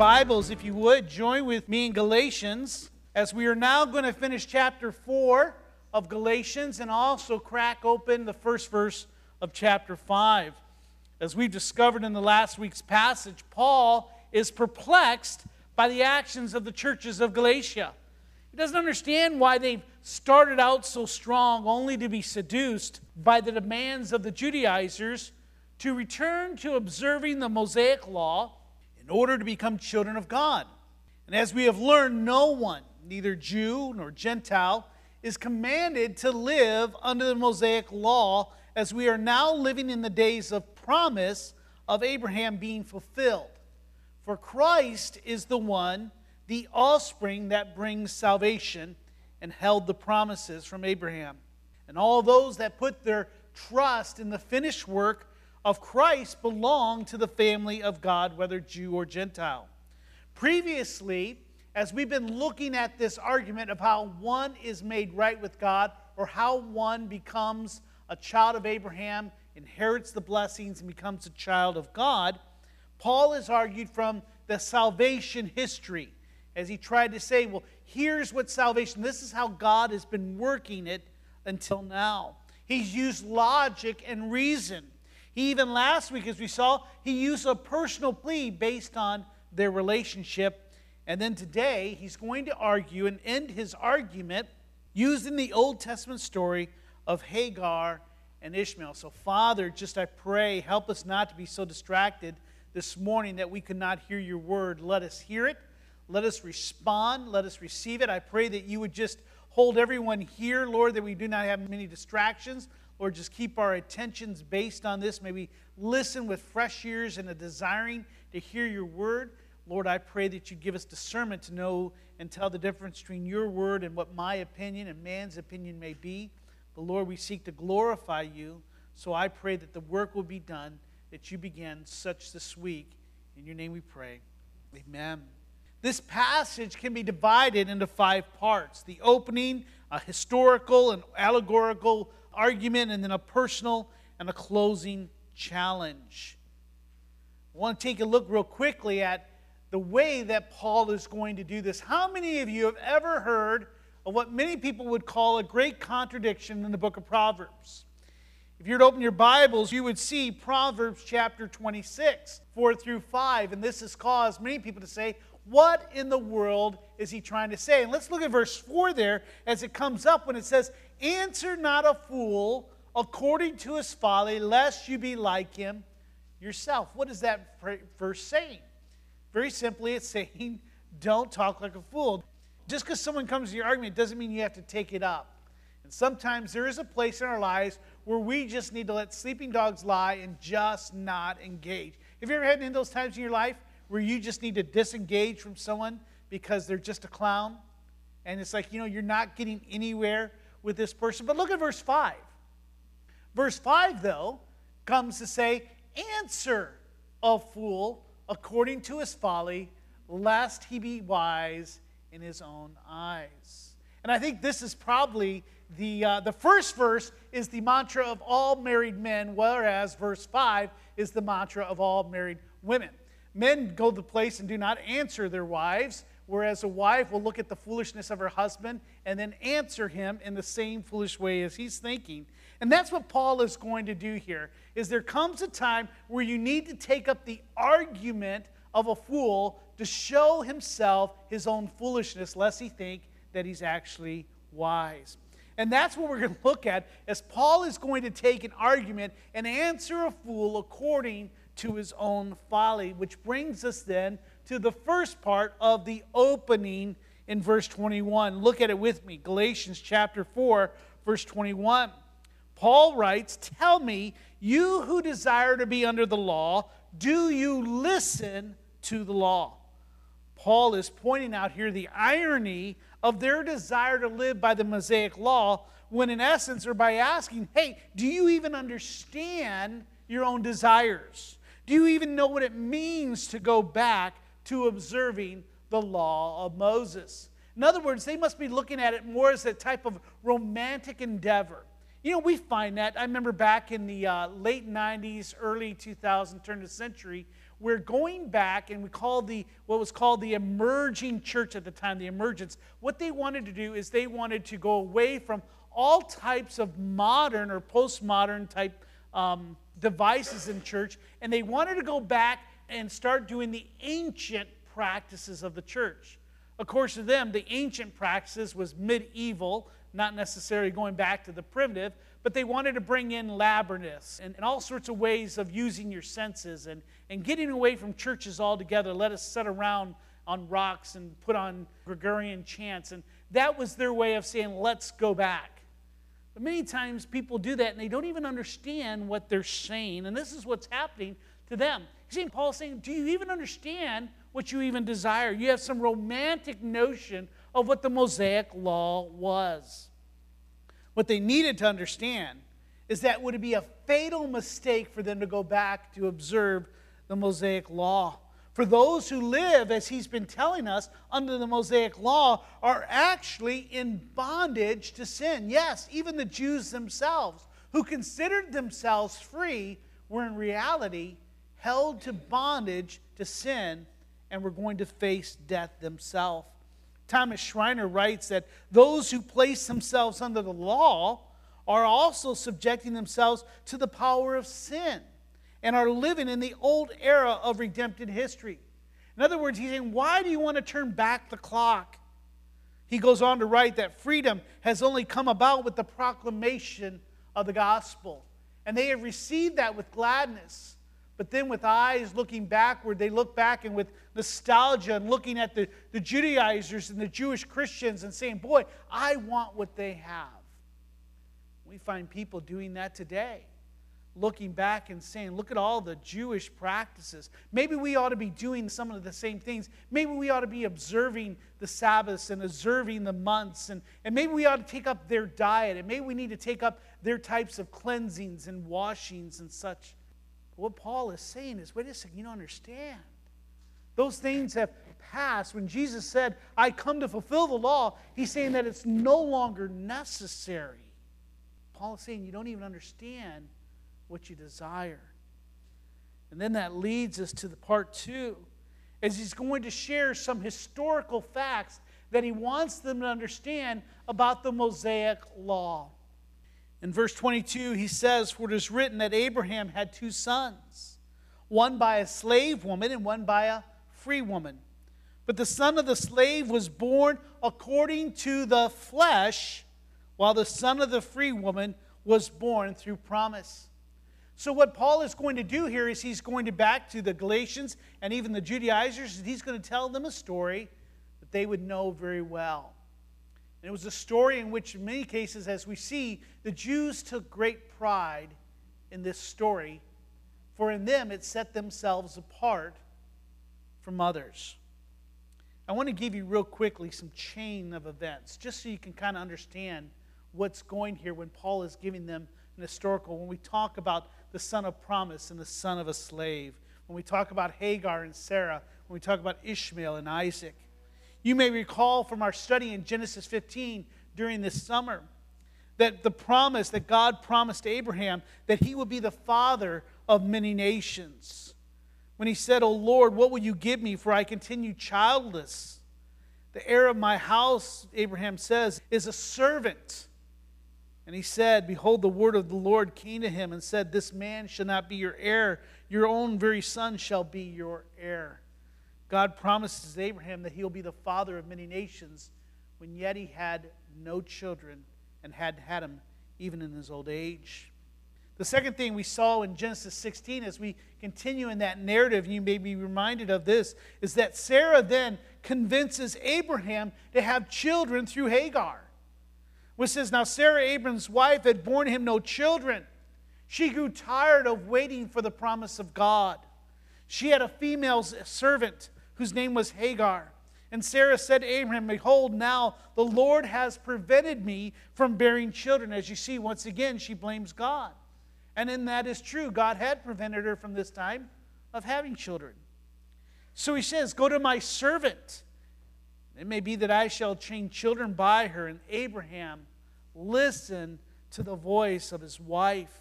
Bibles, if you would, join with me in Galatians as we are now going to finish chapter 4 of Galatians and also crack open the first verse of chapter 5. As we've discovered in the last week's passage, Paul is perplexed by the actions of the churches of Galatia. He doesn't understand why they've started out so strong only to be seduced by the demands of the Judaizers to return to observing the Mosaic law in order to become children of God. And as we have learned, no one, neither Jew nor Gentile, is commanded to live under the Mosaic law as we are now living in the days of promise of Abraham being fulfilled. For Christ is the one, the offspring that brings salvation and held the promises from Abraham. And all those that put their trust in the finished work of Christ belong to the family of God, whether Jew or Gentile. Previously, as we've been looking at this argument of how one is made right with God or how one becomes a child of Abraham, inherits the blessings, and becomes a child of God, Paul has argued from the salvation history as he tried to say, well, here's what salvation, this is how God has been working it until now. He's used logic and reason he even last week, as we saw, he used a personal plea based on their relationship. And then today, he's going to argue and end his argument using the Old Testament story of Hagar and Ishmael. So, Father, just I pray, help us not to be so distracted this morning that we could not hear your word. Let us hear it. Let us respond. Let us receive it. I pray that you would just hold everyone here, Lord, that we do not have many distractions. Lord, just keep our attentions based on this. May we listen with fresh ears and a desiring to hear your word. Lord, I pray that you give us discernment to know and tell the difference between your word and what my opinion and man's opinion may be. But Lord, we seek to glorify you. So I pray that the work will be done that you began such this week. In your name we pray. Amen. This passage can be divided into five parts the opening, a historical and allegorical argument, and then a personal and a closing challenge. I want to take a look real quickly at the way that Paul is going to do this. How many of you have ever heard of what many people would call a great contradiction in the book of Proverbs? If you were to open your Bibles, you would see Proverbs chapter 26, 4 through 5. And this has caused many people to say, What in the world is he trying to say? And let's look at verse 4 there as it comes up when it says, Answer not a fool according to his folly, lest you be like him yourself. What is that verse saying? Very simply, it's saying, don't talk like a fool. Just because someone comes to your argument doesn't mean you have to take it up. And sometimes there is a place in our lives where we just need to let sleeping dogs lie and just not engage. Have you ever had in those times in your life where you just need to disengage from someone because they're just a clown? And it's like, you know, you're not getting anywhere with this person. But look at verse 5. Verse 5, though, comes to say, Answer a fool according to his folly, lest he be wise in his own eyes. And I think this is probably the, uh, the first verse is the mantra of all married men, whereas verse 5 is the mantra of all married women. Men go to the place and do not answer their wives, whereas a wife will look at the foolishness of her husband and then answer him in the same foolish way as he's thinking. And that's what Paul is going to do here. Is there comes a time where you need to take up the argument of a fool to show himself his own foolishness lest he think that he's actually wise. And that's what we're going to look at as Paul is going to take an argument and answer a fool according to his own folly, which brings us then to the first part of the opening in verse 21. Look at it with me Galatians chapter 4, verse 21. Paul writes, Tell me, you who desire to be under the law, do you listen to the law? Paul is pointing out here the irony of their desire to live by the Mosaic law when, in essence, or by asking, hey, do you even understand your own desires? Do you even know what it means to go back to observing the law of Moses? In other words, they must be looking at it more as a type of romantic endeavor. You know, we find that. I remember back in the uh, late 90s, early 2000, turn of the century, we're going back and we call the what was called the emerging church at the time the emergence what they wanted to do is they wanted to go away from all types of modern or postmodern type um, devices in church and they wanted to go back and start doing the ancient practices of the church of course to them the ancient practices was medieval not necessarily going back to the primitive but they wanted to bring in labyrinths and, and, all sorts of ways of using your senses and, and getting away from churches altogether. Let us sit around on rocks and put on Gregorian chants. And that was their way of saying, let's go back. But many times people do that and they don't even understand what they're saying. And this is what's happening to them. See, Paul saying, Do you even understand what you even desire? You have some romantic notion of what the Mosaic law was. What they needed to understand is that would be a fatal mistake for them to go back to observe the Mosaic law. For those who live, as he's been telling us, under the Mosaic law, are actually in bondage to sin. Yes, even the Jews themselves, who considered themselves free, were in reality held to bondage to sin and were going to face death themselves. Thomas Schreiner writes that those who place themselves under the law are also subjecting themselves to the power of sin and are living in the old era of redemptive history. In other words, he's saying, Why do you want to turn back the clock? He goes on to write that freedom has only come about with the proclamation of the gospel. And they have received that with gladness. But then, with eyes looking backward, they look back and with nostalgia and looking at the, the Judaizers and the Jewish Christians and saying, Boy, I want what they have. We find people doing that today, looking back and saying, Look at all the Jewish practices. Maybe we ought to be doing some of the same things. Maybe we ought to be observing the Sabbaths and observing the months. And, and maybe we ought to take up their diet. And maybe we need to take up their types of cleansings and washings and such what Paul is saying is wait a second, you don't understand. Those things have passed. When Jesus said, I come to fulfill the law, he's saying that it's no longer necessary. Paul is saying you don't even understand what you desire. And then that leads us to the part two, as he's going to share some historical facts that he wants them to understand about the Mosaic law. In verse 22, he says, For it is written that Abraham had two sons, one by a slave woman and one by a free woman. But the son of the slave was born according to the flesh, while the son of the free woman was born through promise. So, what Paul is going to do here is he's going to back to the Galatians and even the Judaizers, and he's going to tell them a story that they would know very well. And it was a story in which, in many cases, as we see, the Jews took great pride in this story, for in them it set themselves apart from others. I want to give you real quickly some chain of events, just so you can kind of understand what's going here when Paul is giving them an historical. When we talk about the son of promise and the son of a slave, when we talk about Hagar and Sarah, when we talk about Ishmael and Isaac. You may recall from our study in Genesis 15 during this summer that the promise that God promised to Abraham that he would be the father of many nations. When he said, O Lord, what will you give me for I continue childless? The heir of my house, Abraham says, is a servant. And he said, Behold, the word of the Lord came to him and said, This man shall not be your heir, your own very son shall be your heir. God promises Abraham that he'll be the father of many nations when yet he had no children and had had them even in his old age. The second thing we saw in Genesis 16 as we continue in that narrative, you may be reminded of this, is that Sarah then convinces Abraham to have children through Hagar. Which says, Now Sarah, Abram's wife, had borne him no children. She grew tired of waiting for the promise of God. She had a female servant whose name was Hagar. And Sarah said to Abraham, Behold, now the Lord has prevented me from bearing children. As you see, once again, she blames God. And in that is true. God had prevented her from this time of having children. So he says, Go to my servant. It may be that I shall train children by her. And Abraham listened to the voice of his wife.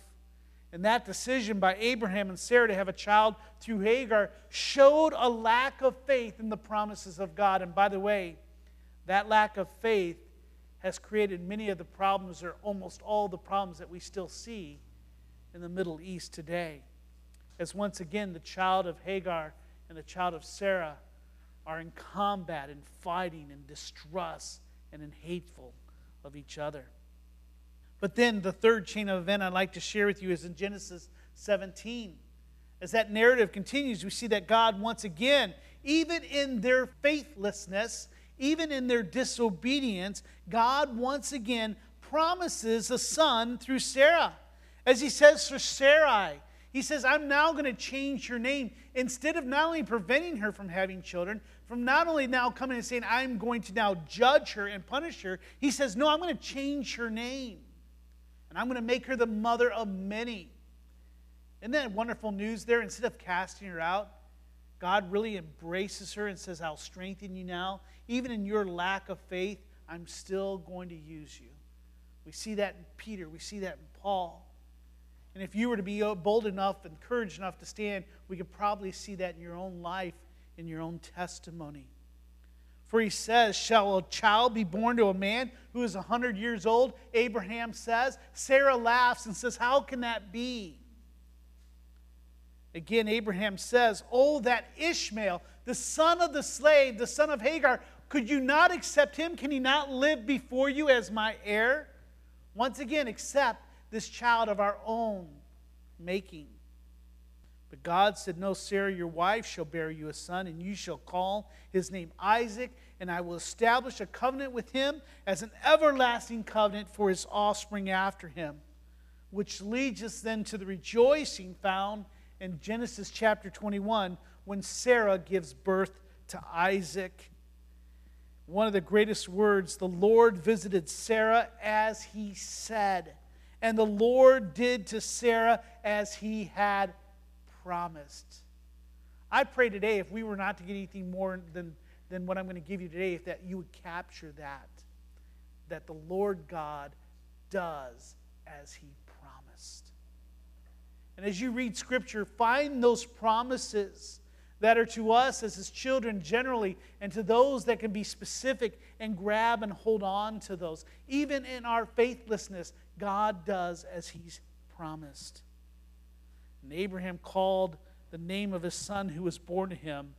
And that decision by Abraham and Sarah to have a child through Hagar showed a lack of faith in the promises of God. And by the way, that lack of faith has created many of the problems, or almost all the problems, that we still see in the Middle East today. As once again, the child of Hagar and the child of Sarah are in combat and fighting and distrust and in hateful of each other. But then the third chain of event I'd like to share with you is in Genesis 17. As that narrative continues, we see that God once again, even in their faithlessness, even in their disobedience, God once again promises a son through Sarah. As he says for Sarai, he says, I'm now going to change your name. Instead of not only preventing her from having children, from not only now coming and saying, I'm going to now judge her and punish her, he says, No, I'm going to change her name and I'm going to make her the mother of many. Isn't that wonderful news there? Instead of casting her out, God really embraces her and says, I'll strengthen you now. Even in your lack of faith, I'm still going to use you. We see that in Peter, we see that in Paul. And if you were to be bold enough and courage enough to stand, we could probably see that in your own life, in your own testimony. For he says, Shall a child be born to a man who is a 100 years old? Abraham says. Sarah laughs and says, How can that be? Again, Abraham says, Oh, that Ishmael, the son of the slave, the son of Hagar, could you not accept him? Can he not live before you as my heir? Once again, accept this child of our own making. But God said, No, Sarah, your wife shall bear you a son, and you shall call his name Isaac, and I will establish a covenant with him as an everlasting covenant for his offspring after him. Which leads us then to the rejoicing found in Genesis chapter 21 when Sarah gives birth to Isaac. One of the greatest words, the Lord visited Sarah as he said, and the Lord did to Sarah as he had promised. I pray today, if we were not to get anything more than, than what I'm going to give you today, if that you would capture that, that the Lord God does as he promised. And as you read Scripture, find those promises that are to us as his children generally, and to those that can be specific and grab and hold on to those. Even in our faithlessness, God does as he's promised. And Abraham called the name of his son who was born to him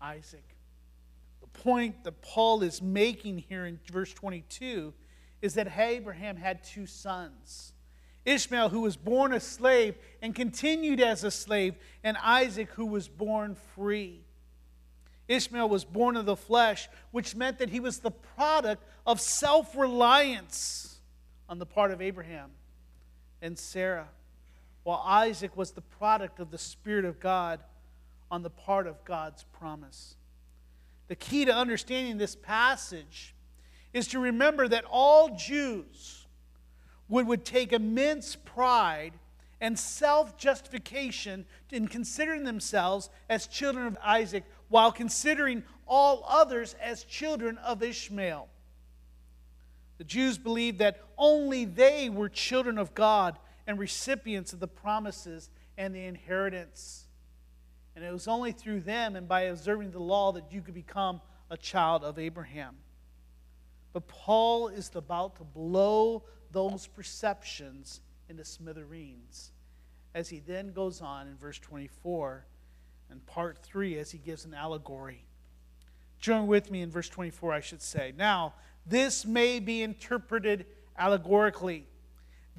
Isaac. The point that Paul is making here in verse 22 is that Abraham had two sons Ishmael, who was born a slave and continued as a slave, and Isaac, who was born free. Ishmael was born of the flesh, which meant that he was the product of self reliance on the part of Abraham and Sarah while Isaac was the product of the Spirit of God on the part of God's promise. The key to understanding this passage is to remember that all Jews would, would take immense pride and self justification in considering themselves as children of Isaac while considering all others as children of Ishmael. The Jews believed that only they were children of God and recipients of the promises and the inheritance. And it was only through them and by observing the law that you could become a child of Abraham. But Paul is about to blow those perceptions into smithereens as he then goes on in verse 24 and part 3 as he gives an allegory. Join with me in verse 24, I should say. Now, this may be interpreted allegorically.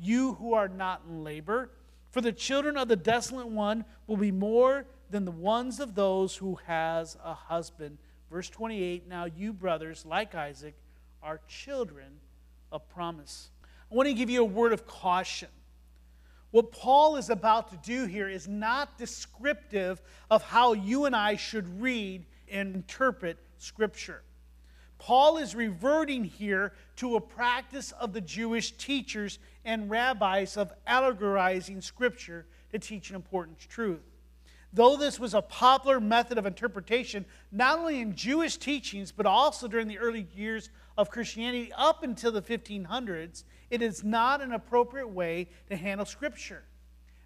you who are not in labor. For the children of the desolate one will be more than the ones of those who has a husband. Verse 28 Now you, brothers, like Isaac, are children of promise. I want to give you a word of caution. What Paul is about to do here is not descriptive of how you and I should read and interpret Scripture. Paul is reverting here to a practice of the Jewish teachers and rabbis of allegorizing Scripture to teach an important truth. Though this was a popular method of interpretation, not only in Jewish teachings, but also during the early years of Christianity up until the 1500s, it is not an appropriate way to handle Scripture.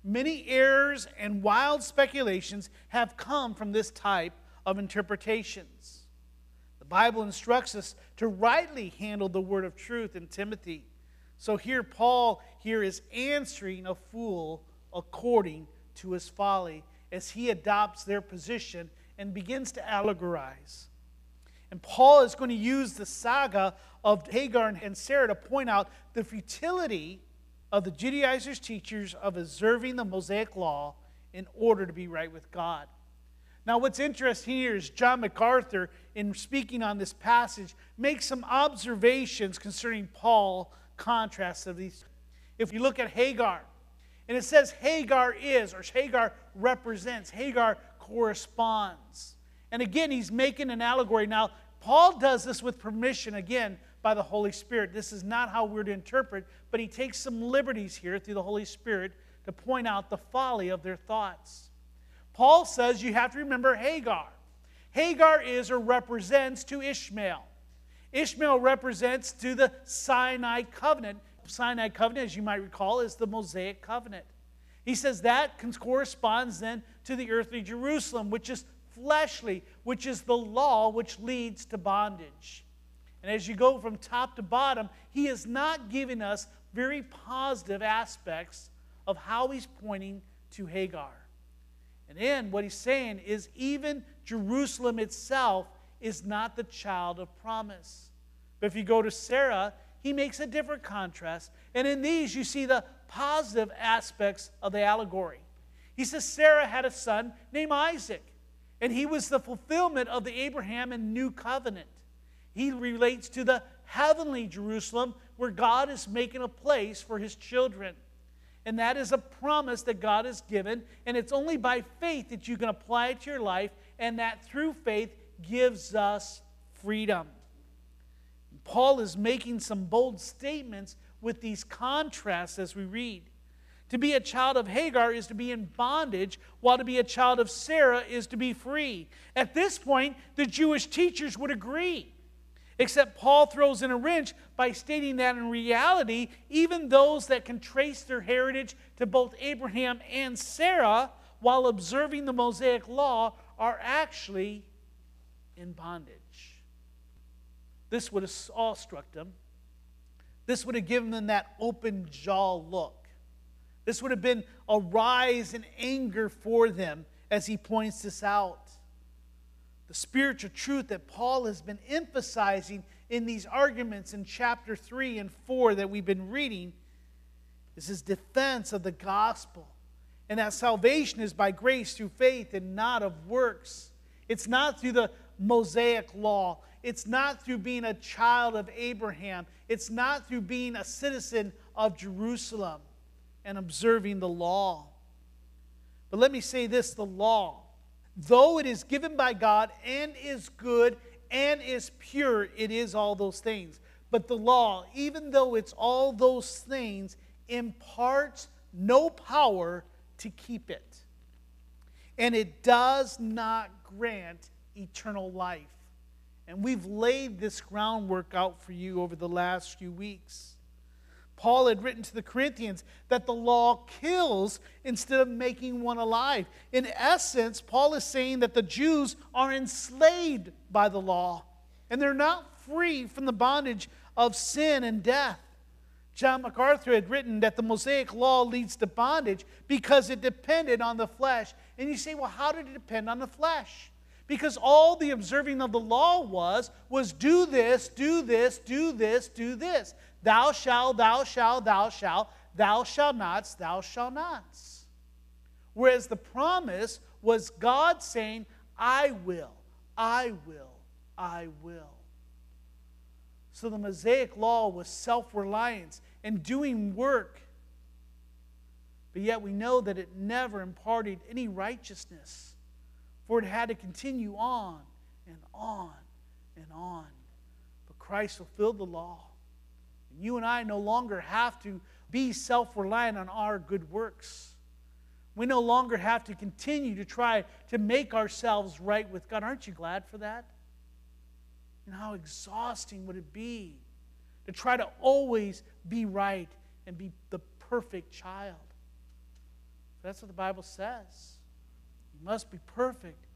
Many errors and wild speculations have come from this type of interpretations. The Bible instructs us to rightly handle the word of truth in Timothy. So here, Paul here is answering a fool according to his folly as he adopts their position and begins to allegorize. And Paul is going to use the saga of Hagar and Sarah to point out the futility of the Judaizers' teachers of observing the Mosaic law in order to be right with God. Now, what's interesting here is John MacArthur, in speaking on this passage, makes some observations concerning Paul contrasts of these. If you look at Hagar, and it says Hagar is, or Hagar represents, Hagar corresponds. And again, he's making an allegory. Now, Paul does this with permission, again, by the Holy Spirit. This is not how we're to interpret, but he takes some liberties here through the Holy Spirit to point out the folly of their thoughts. Paul says you have to remember Hagar. Hagar is or represents to Ishmael. Ishmael represents to the Sinai covenant. Sinai covenant, as you might recall, is the Mosaic covenant. He says that corresponds then to the earthly Jerusalem, which is fleshly, which is the law which leads to bondage. And as you go from top to bottom, he is not giving us very positive aspects of how he's pointing to Hagar. And then what he's saying is even Jerusalem itself is not the child of promise. But if you go to Sarah, he makes a different contrast. And in these, you see the positive aspects of the allegory. He says Sarah had a son named Isaac. And he was the fulfillment of the Abraham and new covenant. He relates to the heavenly Jerusalem where God is making a place for his children. And that is a promise that God has given. And it's only by faith that you can apply it to your life. And that through faith gives us freedom. Paul is making some bold statements with these contrasts as we read. To be a child of Hagar is to be in bondage, while to be a child of Sarah is to be free. At this point, the Jewish teachers would agree. Except Paul throws in a wrench by stating that in reality, even those that can trace their heritage to both Abraham and Sarah while observing the Mosaic law are actually in bondage. This would have all struck them. This would have given them that open jaw look. This would have been a rise in anger for them as he points this out. The spiritual truth that Paul has been emphasizing in these arguments in chapter 3 and 4 that we've been reading is his defense of the gospel and that salvation is by grace through faith and not of works. It's not through the Mosaic law. It's not through being a child of Abraham. It's not through being a citizen of Jerusalem and observing the law. But let me say this the law, though it is given by God and is good and is pure, it is all those things. But the law, even though it's all those things, imparts no power to keep it. And it does not grant eternal life. And we've laid this groundwork out for you over the last few weeks. Paul had written to the Corinthians that the law kills instead of making one alive. In essence, Paul is saying that the Jews are enslaved by the law and they're not free from the bondage of sin and death. John MacArthur had written that the Mosaic law leads to bondage because it depended on the flesh. And you say, well, how did it depend on the flesh? Because all the observing of the law was, was do this, do this, do this, do this. Thou shalt, thou shalt, thou shalt, thou shalt not, thou shalt not. Whereas the promise was God saying, I will, I will, I will. So the Mosaic law was self reliance and doing work. But yet we know that it never imparted any righteousness for it had to continue on and on and on. But Christ fulfilled the law. And you and I no longer have to be self reliant on our good works. We no longer have to continue to try to make ourselves right with God. Aren't you glad for that? And how exhausting would it be to try to always be right and be the perfect child? That's what the Bible says must be perfect,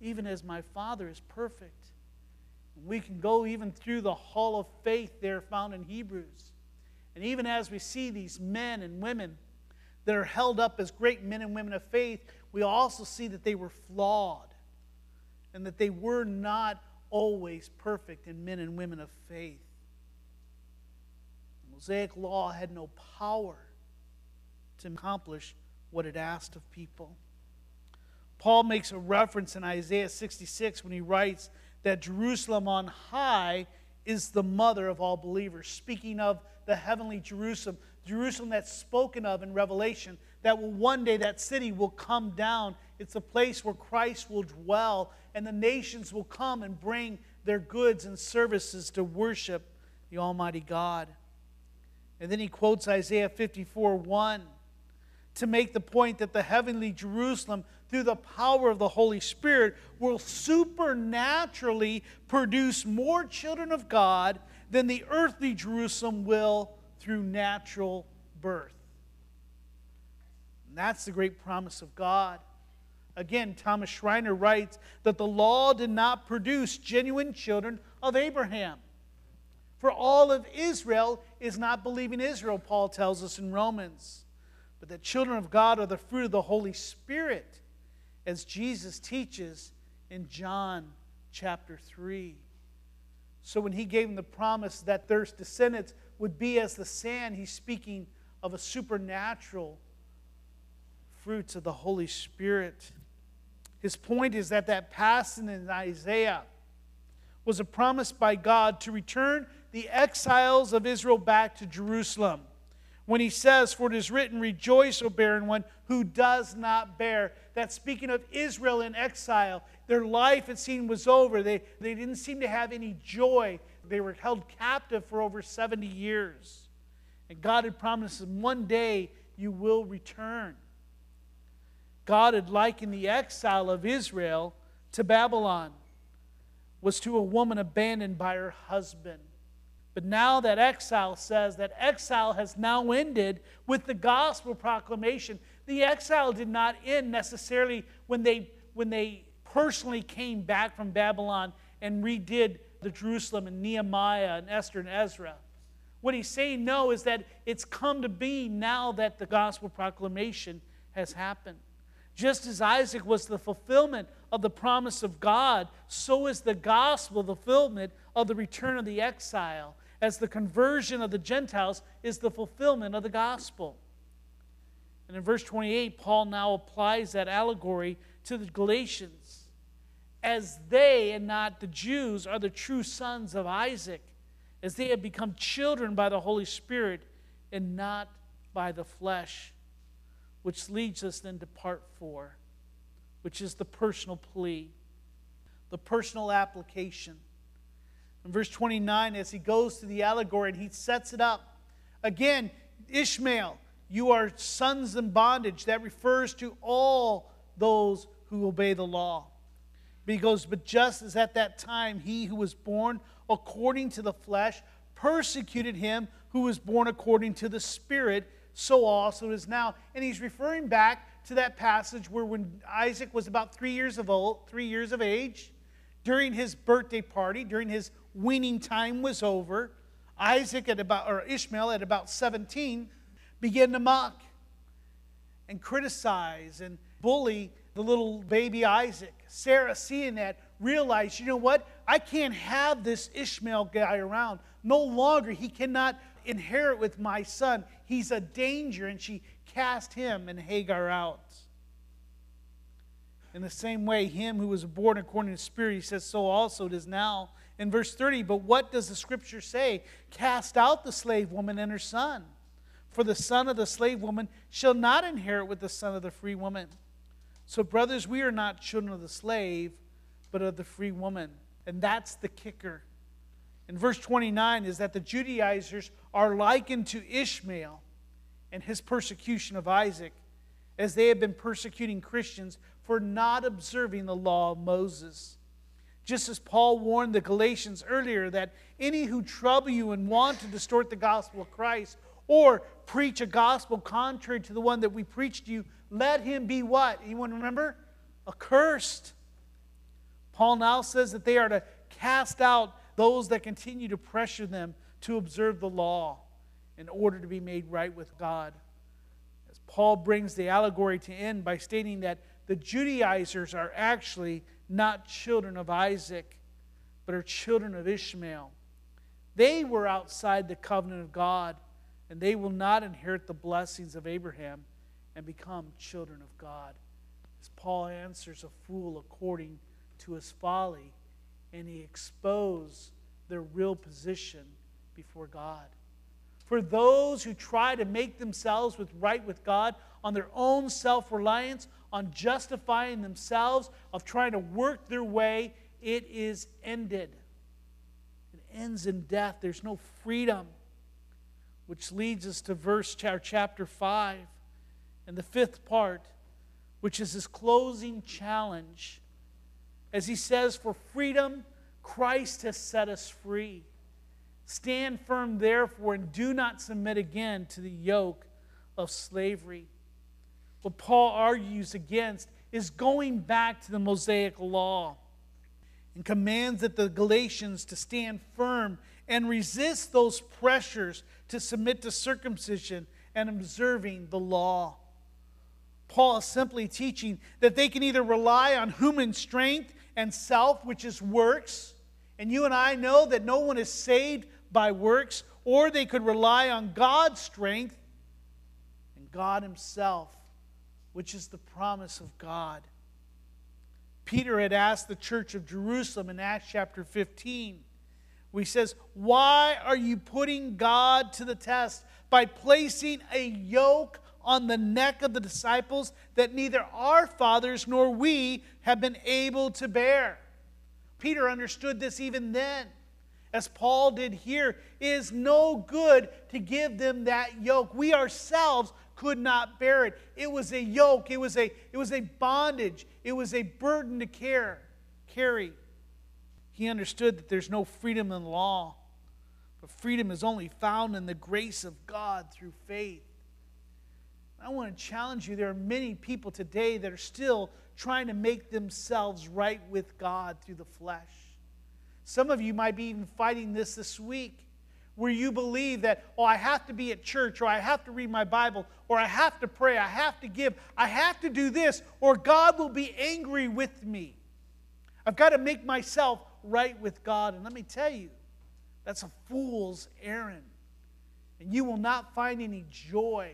even as my Father is perfect. We can go even through the hall of faith there found in Hebrews. And even as we see these men and women that are held up as great men and women of faith, we also see that they were flawed and that they were not always perfect in men and women of faith. The Mosaic law had no power to accomplish what it asked of people. Paul makes a reference in Isaiah 66 when he writes that Jerusalem on high is the mother of all believers, speaking of the heavenly Jerusalem, Jerusalem that's spoken of in Revelation, that will one day that city will come down. It's a place where Christ will dwell, and the nations will come and bring their goods and services to worship the Almighty God. And then he quotes Isaiah 54 1 to make the point that the heavenly Jerusalem through the power of the Holy Spirit, will supernaturally produce more children of God than the earthly Jerusalem will through natural birth. And that's the great promise of God. Again, Thomas Schreiner writes that the law did not produce genuine children of Abraham. For all of Israel is not believing Israel, Paul tells us in Romans. But the children of God are the fruit of the Holy Spirit as Jesus teaches in John chapter 3. So when he gave them the promise that their descendants would be as the sand, he's speaking of a supernatural fruits of the Holy Spirit. His point is that that passage in Isaiah was a promise by God to return the exiles of Israel back to Jerusalem. When he says, For it is written, Rejoice, O barren one who does not bear that speaking of Israel in exile, their life, it seemed, was over. They, they didn't seem to have any joy. They were held captive for over 70 years. And God had promised them, one day you will return. God had likened the exile of Israel to Babylon, was to a woman abandoned by her husband. But now that exile says that exile has now ended with the gospel proclamation the exile did not end necessarily when they, when they personally came back from Babylon and redid the Jerusalem and Nehemiah and Esther and Ezra. What he's saying, no, is that it's come to be now that the gospel proclamation has happened. Just as Isaac was the fulfillment of the promise of God, so is the gospel the fulfillment of the return of the exile, as the conversion of the Gentiles is the fulfillment of the gospel. And in verse 28, Paul now applies that allegory to the Galatians, as they and not the Jews are the true sons of Isaac, as they have become children by the Holy Spirit and not by the flesh. Which leads us then to part four, which is the personal plea, the personal application. In verse 29, as he goes to the allegory and he sets it up, again, Ishmael, you are sons in bondage. That refers to all those who obey the law. Because, but just as at that time he who was born according to the flesh persecuted him who was born according to the Spirit, so also is now. And he's referring back to that passage where when Isaac was about three years of old, three years of age, during his birthday party, during his weaning time was over, Isaac at about or Ishmael at about 17 began to mock and criticize and bully the little baby Isaac. Sarah, seeing that, realized, you know what? I can't have this Ishmael guy around. No longer, he cannot inherit with my son. He's a danger. And she cast him and Hagar out. In the same way, him who was born according to the Spirit, he says, so also it is now. In verse 30, but what does the scripture say? Cast out the slave woman and her son. For the son of the slave woman shall not inherit with the son of the free woman. So, brothers, we are not children of the slave, but of the free woman. And that's the kicker. In verse 29 is that the Judaizers are likened to Ishmael and his persecution of Isaac, as they have been persecuting Christians for not observing the law of Moses. Just as Paul warned the Galatians earlier that any who trouble you and want to distort the gospel of Christ or preach a gospel contrary to the one that we preached to you, let him be what? Anyone remember? Accursed. Paul now says that they are to cast out those that continue to pressure them to observe the law in order to be made right with God. As Paul brings the allegory to end by stating that the Judaizers are actually not children of Isaac, but are children of Ishmael. They were outside the covenant of God, and they will not inherit the blessings of Abraham and become children of God. As Paul answers a fool according to his folly, and he exposed their real position before God. For those who try to make themselves with right with God on their own self reliance, on justifying themselves, of trying to work their way, it is ended. It ends in death. There's no freedom. Which leads us to verse chapter 5 and the fifth part, which is his closing challenge. As he says, For freedom, Christ has set us free. Stand firm, therefore, and do not submit again to the yoke of slavery. What Paul argues against is going back to the Mosaic law and commands that the Galatians to stand firm and resist those pressures to submit to circumcision and observing the law. Paul is simply teaching that they can either rely on human strength and self, which is works, and you and I know that no one is saved by works, or they could rely on God's strength and God Himself, which is the promise of God. Peter had asked the church of Jerusalem in Acts chapter 15, where he says, Why are you putting God to the test by placing a yoke on the neck of the disciples that neither our fathers nor we have been able to bear? Peter understood this even then as Paul did here, is no good to give them that yoke. We ourselves could not bear it. It was a yoke, it was a, it was a bondage, it was a burden to care, carry. He understood that there's no freedom in law, but freedom is only found in the grace of God through faith. I want to challenge you. There are many people today that are still trying to make themselves right with God through the flesh. Some of you might be even fighting this this week where you believe that, oh, I have to be at church, or I have to read my Bible, or I have to pray, I have to give, I have to do this, or God will be angry with me. I've got to make myself right with God. And let me tell you, that's a fool's errand. And you will not find any joy.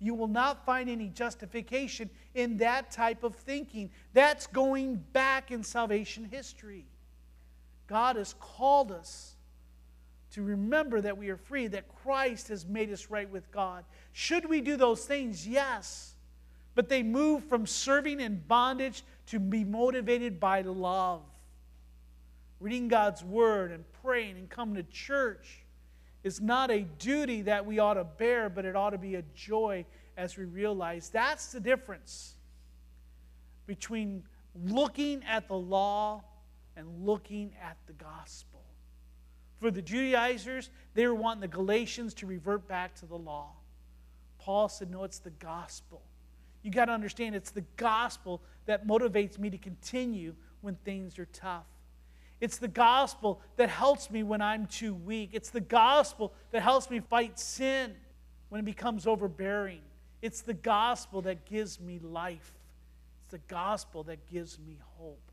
You will not find any justification in that type of thinking. That's going back in salvation history. God has called us to remember that we are free, that Christ has made us right with God. Should we do those things? Yes. But they move from serving in bondage to be motivated by love. Reading God's word and praying and coming to church is not a duty that we ought to bear, but it ought to be a joy as we realize that's the difference between looking at the law and looking at the gospel. For the Judaizers, they were wanting the Galatians to revert back to the law. Paul said, No, it's the gospel. You got to understand it's the gospel that motivates me to continue when things are tough. It's the gospel that helps me when I'm too weak. It's the gospel that helps me fight sin when it becomes overbearing. It's the gospel that gives me life. It's the gospel that gives me hope.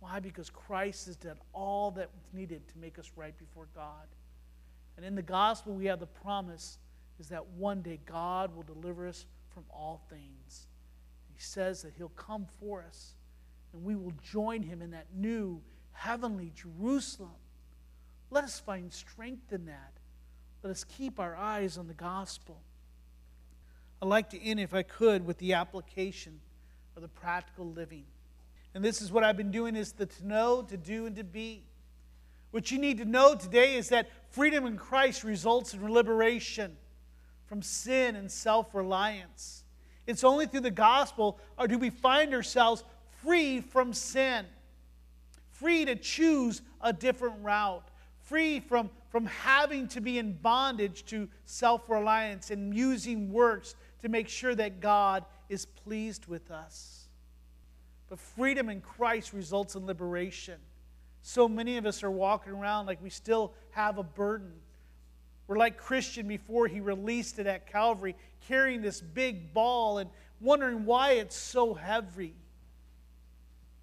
Why? Because Christ has done all that was needed to make us right before God. And in the gospel, we have the promise is that one day God will deliver us from all things. He says that He'll come for us, and we will join Him in that new heavenly Jerusalem. Let us find strength in that. Let us keep our eyes on the gospel. I'd like to end, if I could, with the application of the practical living. And this is what I've been doing is the to know, to do, and to be. What you need to know today is that freedom in Christ results in liberation from sin and self reliance. It's only through the gospel or do we find ourselves free from sin, free to choose a different route, free from, from having to be in bondage to self reliance and using works to make sure that God is pleased with us. But freedom in Christ results in liberation. So many of us are walking around like we still have a burden. We're like Christian before he released it at Calvary, carrying this big ball and wondering why it's so heavy.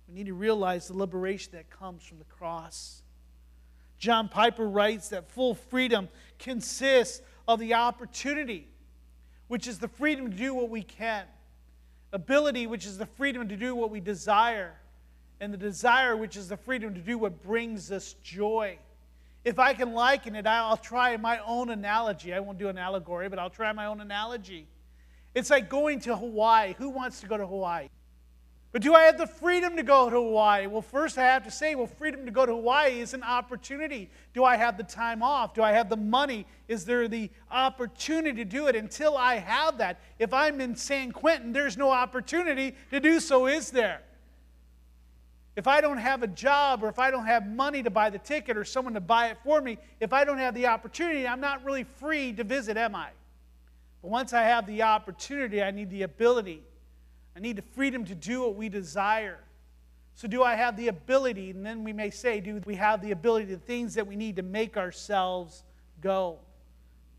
We need to realize the liberation that comes from the cross. John Piper writes that full freedom consists of the opportunity, which is the freedom to do what we can, ability, which is the freedom to do what we desire, and the desire, which is the freedom to do what brings us joy. If I can liken it, I'll try my own analogy. I won't do an allegory, but I'll try my own analogy. It's like going to Hawaii. Who wants to go to Hawaii? But do I have the freedom to go to Hawaii? Well, first I have to say, well, freedom to go to Hawaii is an opportunity. Do I have the time off? Do I have the money? Is there the opportunity to do it? Until I have that, if I'm in San Quentin, there's no opportunity to do so, is there? If I don't have a job or if I don't have money to buy the ticket or someone to buy it for me, if I don't have the opportunity, I'm not really free to visit, am I? But once I have the opportunity, I need the ability. I need the freedom to do what we desire. So, do I have the ability? And then we may say, do we have the ability, the things that we need to make ourselves go?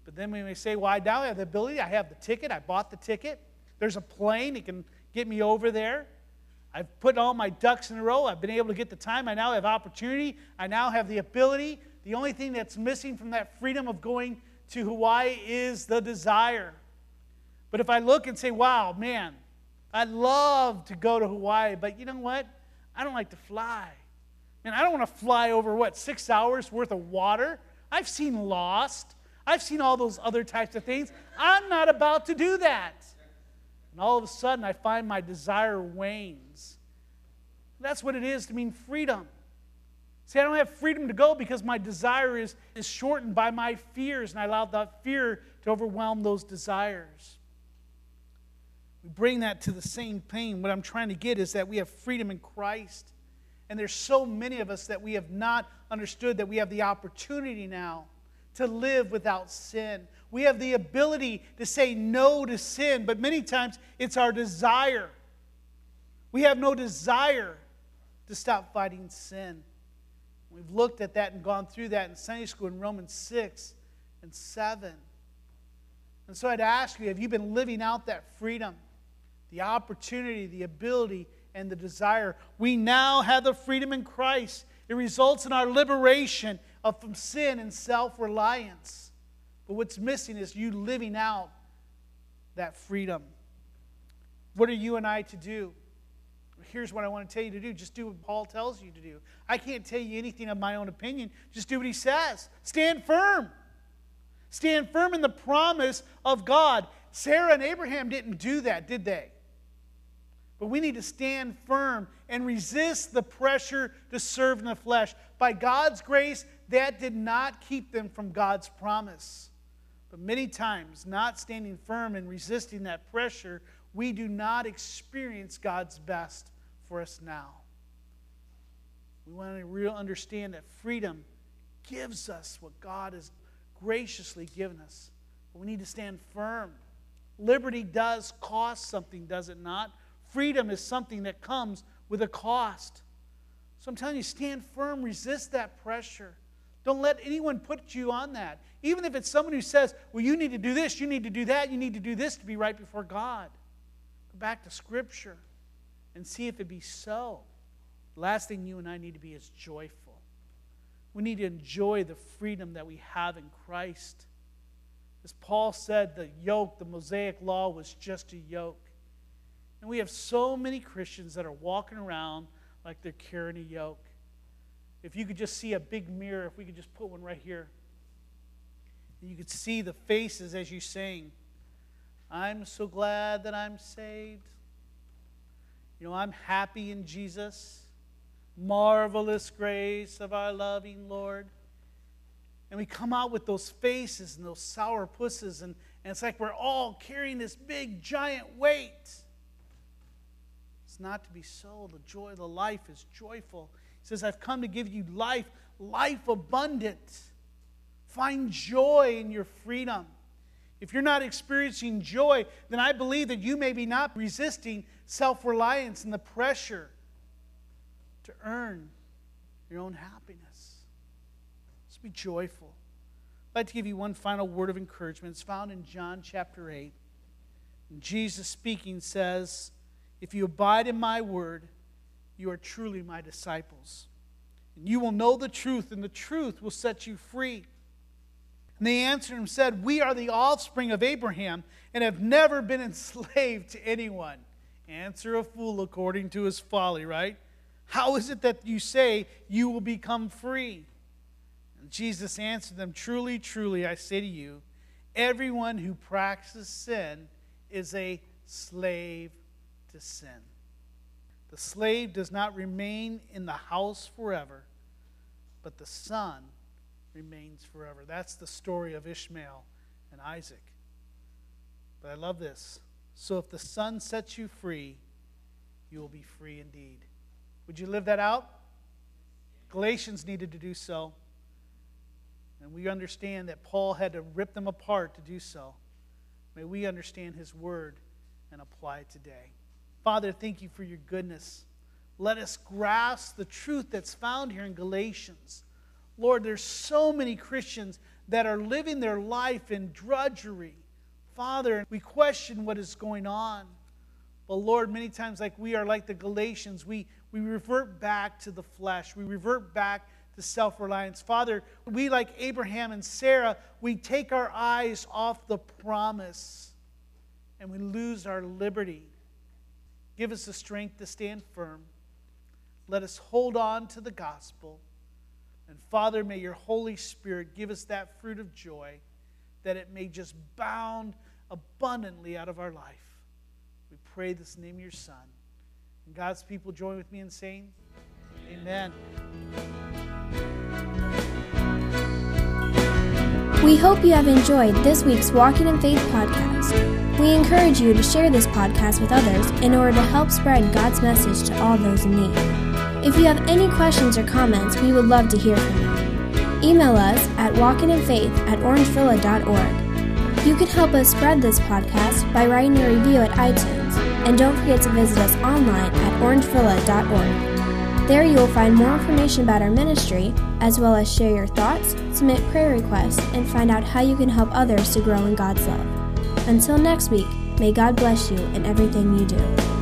But then we may say, well, I have the ability. I have the ticket. I bought the ticket. There's a plane. It can get me over there. I've put all my ducks in a row. I've been able to get the time. I now have opportunity. I now have the ability. The only thing that's missing from that freedom of going to Hawaii is the desire. But if I look and say, wow, man, I'd love to go to Hawaii, but you know what? I don't like to fly. Man, I don't want to fly over what, six hours worth of water? I've seen Lost. I've seen all those other types of things. I'm not about to do that. And all of a sudden, I find my desire wanes. That's what it is to mean freedom. See, I don't have freedom to go because my desire is, is shortened by my fears, and I allow that fear to overwhelm those desires. We bring that to the same pain. What I'm trying to get is that we have freedom in Christ. And there's so many of us that we have not understood that we have the opportunity now to live without sin. We have the ability to say no to sin, but many times it's our desire. We have no desire to stop fighting sin. We've looked at that and gone through that in Sunday school in Romans 6 and 7. And so I'd ask you have you been living out that freedom, the opportunity, the ability, and the desire? We now have the freedom in Christ. It results in our liberation of, from sin and self reliance. But what's missing is you living out that freedom. What are you and I to do? Here's what I want to tell you to do. Just do what Paul tells you to do. I can't tell you anything of my own opinion. Just do what he says. Stand firm. Stand firm in the promise of God. Sarah and Abraham didn't do that, did they? But we need to stand firm and resist the pressure to serve in the flesh. By God's grace, that did not keep them from God's promise. But many times, not standing firm and resisting that pressure, we do not experience God's best for us now. We want to really understand that freedom gives us what God has graciously given us. But we need to stand firm. Liberty does cost something, does it not? Freedom is something that comes with a cost. So I'm telling you, stand firm, resist that pressure. Don't let anyone put you on that. Even if it's someone who says, well, you need to do this, you need to do that, you need to do this to be right before God. Go back to Scripture. and see if it be so. The last thing you and I need to be is joyful. We need to enjoy the freedom that we have in Christ. As Paul said, the yoke, the Mosaic law, was just a yoke. And we have so many Christians that are walking around like they're carrying a yoke. If you could just see a big mirror, if we could just put one right here, you could see the faces as you sing, I'm so glad that I'm saved. You know, I'm happy in Jesus. Marvelous grace of our loving Lord. And we come out with those faces and those sour pusses, and, and it's like we're all carrying this big, giant weight. Not to be so. The joy of the life is joyful. He says, I've come to give you life, life abundant. Find joy in your freedom. If you're not experiencing joy, then I believe that you may be not resisting self reliance and the pressure to earn your own happiness. Just be joyful. I'd like to give you one final word of encouragement. It's found in John chapter 8. And Jesus speaking says, If you abide in my word, you are truly my disciples. And you will know the truth, and the truth will set you free. And they answered him, said, We are the offspring of Abraham and have never been enslaved to anyone. Answer a fool according to his folly, right? How is it that you say you will become free? And Jesus answered them, Truly, truly, I say to you, everyone who practices sin is a slave to sin. The slave does not remain in the house forever, but the son remains forever. That's the story of Ishmael and Isaac. But I love this. So if the Son sets you free, you will be free indeed. Would you live that out? Galatians needed to do so. And we understand that Paul had to rip them apart to do so. May we understand his word and apply it today. Father, thank you for your goodness. Let us grasp the truth that's found here in Galatians Lord, there's so many Christians that are living their life in drudgery. Father, we question what is going on. But Lord, many times, like we are like the Galatians, we, we revert back to the flesh. We revert back to self reliance. Father, we, like Abraham and Sarah, we take our eyes off the promise and we lose our liberty. Give us the strength to stand firm. Let us hold on to the gospel. And Father, may your Holy Spirit give us that fruit of joy that it may just bound abundantly out of our life. We pray this name of your Son. And God's people join with me in saying, Amen. We hope you have enjoyed this week's Walking in Faith podcast. We encourage you to share this podcast with others in order to help spread God's message to all those in need. If you have any questions or comments, we would love to hear from you. Email us at walkinginfaith at orangevilla.org. You can help us spread this podcast by writing a review at iTunes, and don't forget to visit us online at orangevilla.org. There you will find more information about our ministry, as well as share your thoughts, submit prayer requests, and find out how you can help others to grow in God's love. Until next week, may God bless you in everything you do.